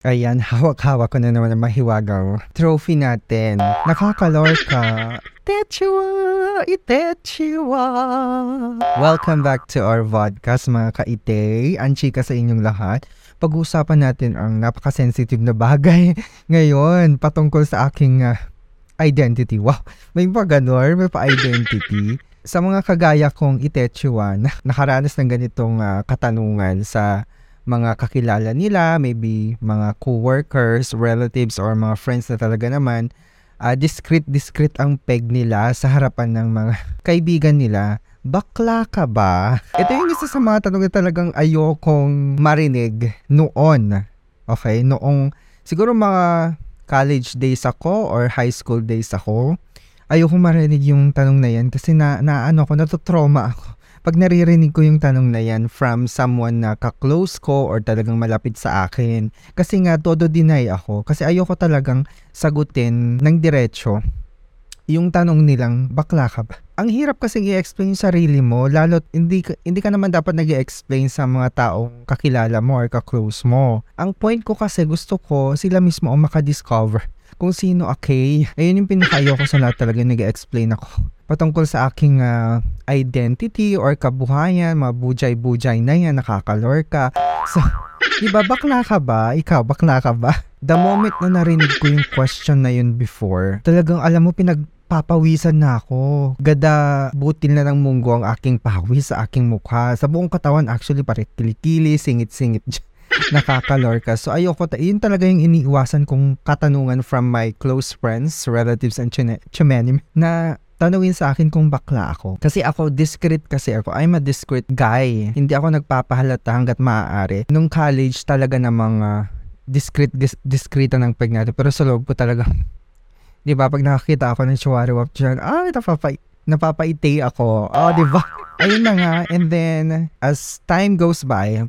Ayan, hawak-hawak ko na naman ang mahiwagang trophy natin. Nakakalorka. Itechua! Itechua! Welcome back to our vodcast mga kaite. Ang chika sa inyong lahat. Pag-uusapan natin ang napaka-sensitive na bagay ngayon patungkol sa aking uh, identity. Wow, may pa ganun, may pa-identity. Sa mga kagaya kong Itechua na nakaranas ng ganitong uh, katanungan sa mga kakilala nila, maybe mga co-workers, relatives, or mga friends na talaga naman, uh, discreet-discreet ang peg nila sa harapan ng mga kaibigan nila. Bakla ka ba? Ito yung isa sa mga tanong na talagang ayokong marinig noon. Okay? Noong siguro mga college days ako or high school days ako. Ayokong marinig yung tanong na yan kasi na, na ano ko, natutrauma ako pag naririnig ko yung tanong na yan from someone na ka-close ko or talagang malapit sa akin. Kasi nga, todo deny ako. Kasi ayoko talagang sagutin ng diretso yung tanong nilang, bakla ka ba? Ang hirap kasi i-explain sarili mo, lalo hindi, hindi ka naman dapat nag explain sa mga taong kakilala mo or ka-close mo. Ang point ko kasi gusto ko sila mismo ang makadiscover kung sino okay. Ayun yung pinakayo ko sa lahat talaga nag explain ako patungkol sa aking uh, identity or kabuhayan, mga bujay-bujay na yan, nakakalor ka. So, diba, bakla ka ba? Ikaw, bakla ka ba? The moment na narinig ko yung question na yun before, talagang alam mo, pinagpapawisan na ako. Gada butil na ng munggo ang aking pawis sa aking mukha. Sa buong katawan, actually, pare kilikili, singit-singit nakakalor ka. So ayoko, ta- yun talaga yung iniiwasan kong katanungan from my close friends, relatives, and chumenim na tanungin sa akin kung bakla ako. Kasi ako, discreet kasi ako. I'm a discreet guy. Hindi ako nagpapahalata hanggat maaari. Nung college, talaga namang uh, discreet, dis- discreet ng peg natin. Pero sa loob ko talaga, di ba, pag nakakita ako ng chihuahua dyan, ay, napapay, napapaitay ako. Oh, di ba? Ayun na nga. And then, as time goes by,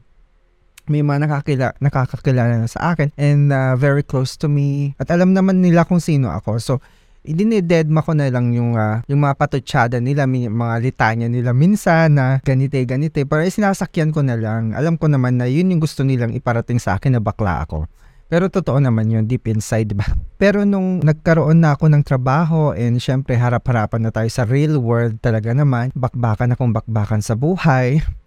may mga nakakila, nakakakilala na sa akin and uh, very close to me. At alam naman nila kung sino ako. So, dinidedma ko na lang yung, uh, yung mga patutsada nila, mga litanya nila minsan na ganite, ganite. Pero sinasakyan ko na lang. Alam ko naman na yun yung gusto nilang iparating sa akin na bakla ako. Pero totoo naman yun, deep inside, ba? Pero nung nagkaroon na ako ng trabaho and syempre harap-harapan na tayo sa real world talaga naman, bakbakan akong bakbakan sa buhay.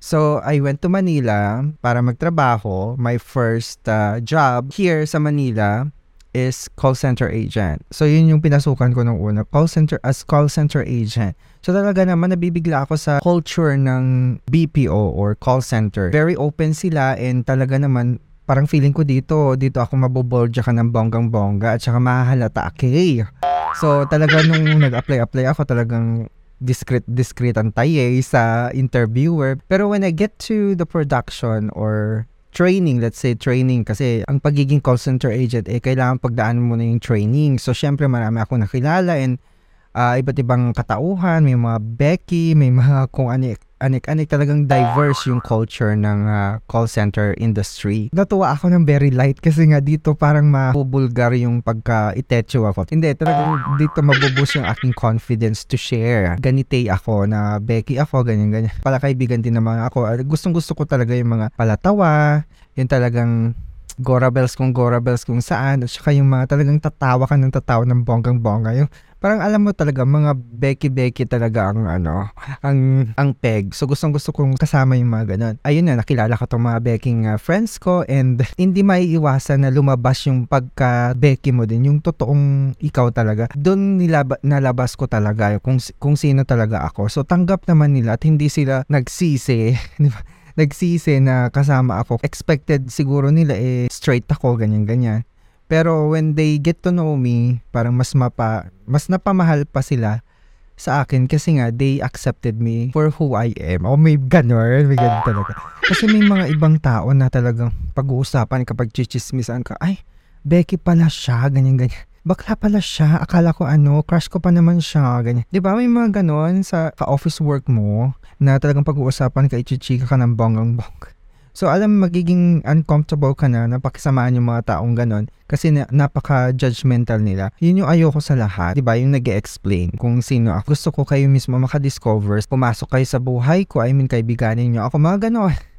So, I went to Manila para magtrabaho. My first uh, job here sa Manila is call center agent. So, yun yung pinasukan ko nung una. Call center, as call center agent. So, talaga naman, nabibigla ako sa culture ng BPO or call center. Very open sila and talaga naman, parang feeling ko dito, dito ako maboboldya ka ng bonggang-bongga at saka mahahalata, okay. So, talaga nung nag-apply-apply ako, talagang discreet discreet ang taye sa interviewer. Pero when I get to the production or training, let's say training, kasi ang pagiging call center agent, eh, kailangan pagdaan mo na yung training. So, syempre, marami ako nakilala and uh, iba't ibang katauhan, may mga Becky, may mga kung ano anik-anik talagang diverse yung culture ng uh, call center industry. Natuwa ako ng very light kasi nga dito parang mabubulgar yung pagka-itecho ako. Hindi, talagang dito mabubus yung aking confidence to share. Ganite ako na Becky ako, ganyan-ganyan. Pala kaibigan din naman ako. Gustong gusto ko talaga yung mga palatawa, yung talagang Gora Bells kung Gora Bells kung saan, at saka yung mga talagang tatawa ka ng tatawa ng bonggang-bongga. Yung parang alam mo talaga, mga Becky-Becky talaga ang ano, ang, ang peg. So gustong gusto kong kasama yung mga ganun. Ayun na, nakilala ko tong mga Becking uh, friends ko and hindi maiiwasan na lumabas yung pagka-Becky mo din, yung totoong ikaw talaga. Doon nilaba, nalabas ko talaga kung, kung sino talaga ako. So tanggap naman nila at hindi sila nagsisi. Di ba? Nagsisi na kasama ako. Expected siguro nila eh straight ako, ganyan-ganyan. Pero when they get to know me, parang mas mapa, mas napamahal pa sila sa akin kasi nga they accepted me for who I am. O oh, may ganon, may ganon talaga. Kasi may mga ibang tao na talagang pag-uusapan kapag chichismisan ka, ay, Becky pala siya, ganyan-ganyan bakla pala siya. Akala ko ano, crush ko pa naman siya. Ganyan. Di ba may mga ganon sa ka-office work mo na talagang pag-uusapan ka, ichichika ka ng bonggang-bong. So alam magiging uncomfortable ka na napakisamaan yung mga taong ganon kasi na, napaka-judgmental nila. Yun yung ayoko sa lahat, 'di ba? Yung nag explain kung sino ako. Gusto ko kayo mismo maka-discover, pumasok kayo sa buhay ko, I mean kaibiganin niyo ako mga ganon.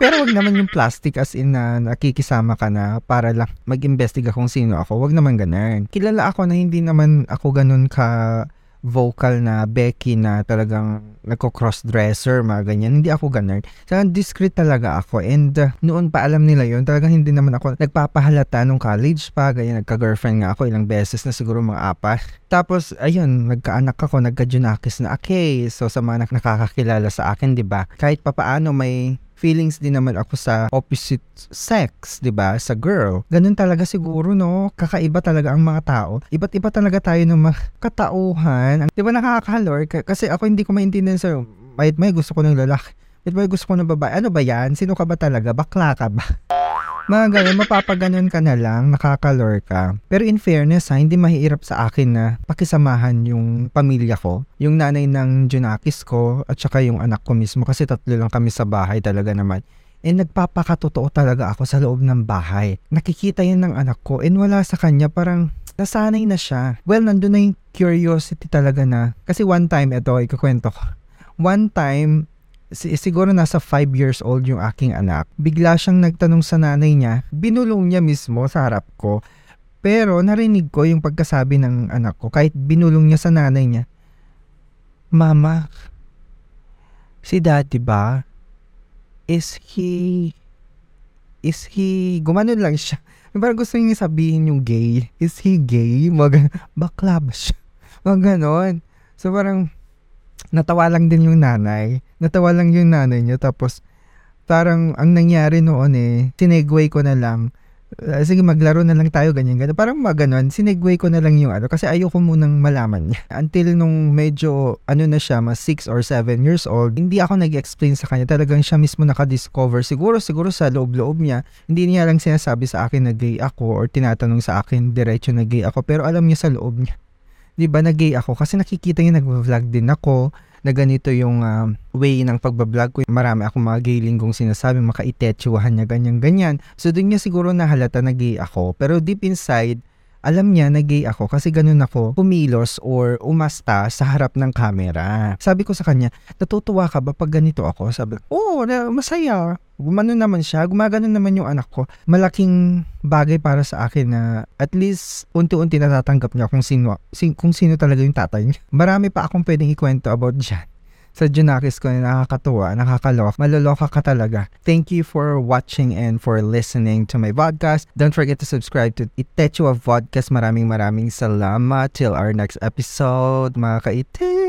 Pero wag naman yung plastic as in na nakikisama ka na para lang mag-investiga kung sino ako. Wag naman ganun. Kilala ako na hindi naman ako ganun ka vocal na Becky na talagang nagko-cross-dresser, mga ganyan. Hindi ako ganun. Talagang discreet talaga ako. And uh, noon pa alam nila yon talagang hindi naman ako nagpapahalata nung college pa. Ganyan, nagka-girlfriend nga ako ilang beses na siguro mga apat. Tapos, ayun, nagkaanak ako, nagka-junakis na, okay. So, sa mga nakakakilala sa akin, di ba? Kahit papaano may feelings din naman ako sa opposite sex, 'di ba? Sa girl. Ganun talaga siguro, no? Kakaiba talaga ang mga tao. Iba't iba talaga tayo ng mga katauhan. 'Di ba nakakalor? Kasi ako hindi ko maintindihan sa may may gusto ko ng lalaki. May gusto ko ng babae. Ano ba 'yan? Sino ka ba talaga? Bakla ka ba? Mga ganun, mapapaganon ka na lang, nakakalor ka. Pero in fairness ha, hindi mahirap sa akin na pakisamahan yung pamilya ko. Yung nanay ng Junakis ko at saka yung anak ko mismo kasi tatlo lang kami sa bahay talaga naman. And nagpapakatotoo talaga ako sa loob ng bahay. Nakikita yan ng anak ko and wala sa kanya parang nasanay na siya. Well, nandun na yung curiosity talaga na. Kasi one time, ito, ikukwento ko. One time, siguro nasa 5 years old yung aking anak. Bigla siyang nagtanong sa nanay niya, binulong niya mismo sa harap ko. Pero narinig ko yung pagkasabi ng anak ko kahit binulong niya sa nanay niya. Mama, si daddy ba? Is he... Is he... Gumanon lang siya. Parang gusto niya sabihin yung gay. Is he gay? Mag, bakla ba siya? Mag ganon. So parang natawa lang din yung nanay. Natawa lang yung nanay niya. Tapos, parang ang nangyari noon eh, sinegway ko na lang. Uh, sige, maglaro na lang tayo, ganyan, ganyan. Parang maganon, sinegway ko na lang yung ano. Kasi ayoko munang malaman niya. Until nung medyo, ano na siya, mas 6 or 7 years old, hindi ako nag-explain sa kanya. Talagang siya mismo nakadiscover. Siguro, siguro sa loob-loob niya, hindi niya lang sinasabi sa akin na gay ako or tinatanong sa akin diretso na gay ako. Pero alam niya sa loob niya 'di ba, nag-gay ako kasi nakikita niya nag-vlog din ako na ganito yung uh, way ng pagbablog ko. Marami akong mga gay linggong sinasabi, makaitetsuhan niya, ganyan-ganyan. So, doon niya siguro nahalata na gay ako. Pero deep inside, alam niya na gay ako kasi ganun ako pumilos or umasta sa harap ng camera. Sabi ko sa kanya, natutuwa ka ba pag ganito ako? Sabi, oo, oh, masaya. Gumano naman siya, gumagano naman yung anak ko. Malaking bagay para sa akin na at least unti-unti natatanggap niya kung sino, kung sino talaga yung tatay niya. Marami pa akong pwedeng ikwento about dyan sa Junakis ko na nakakatuwa, nakakaloka, maloloka ka talaga. Thank you for watching and for listening to my podcast. Don't forget to subscribe to Itechua Vodcast. Maraming maraming salamat. Till our next episode, mga kaitin!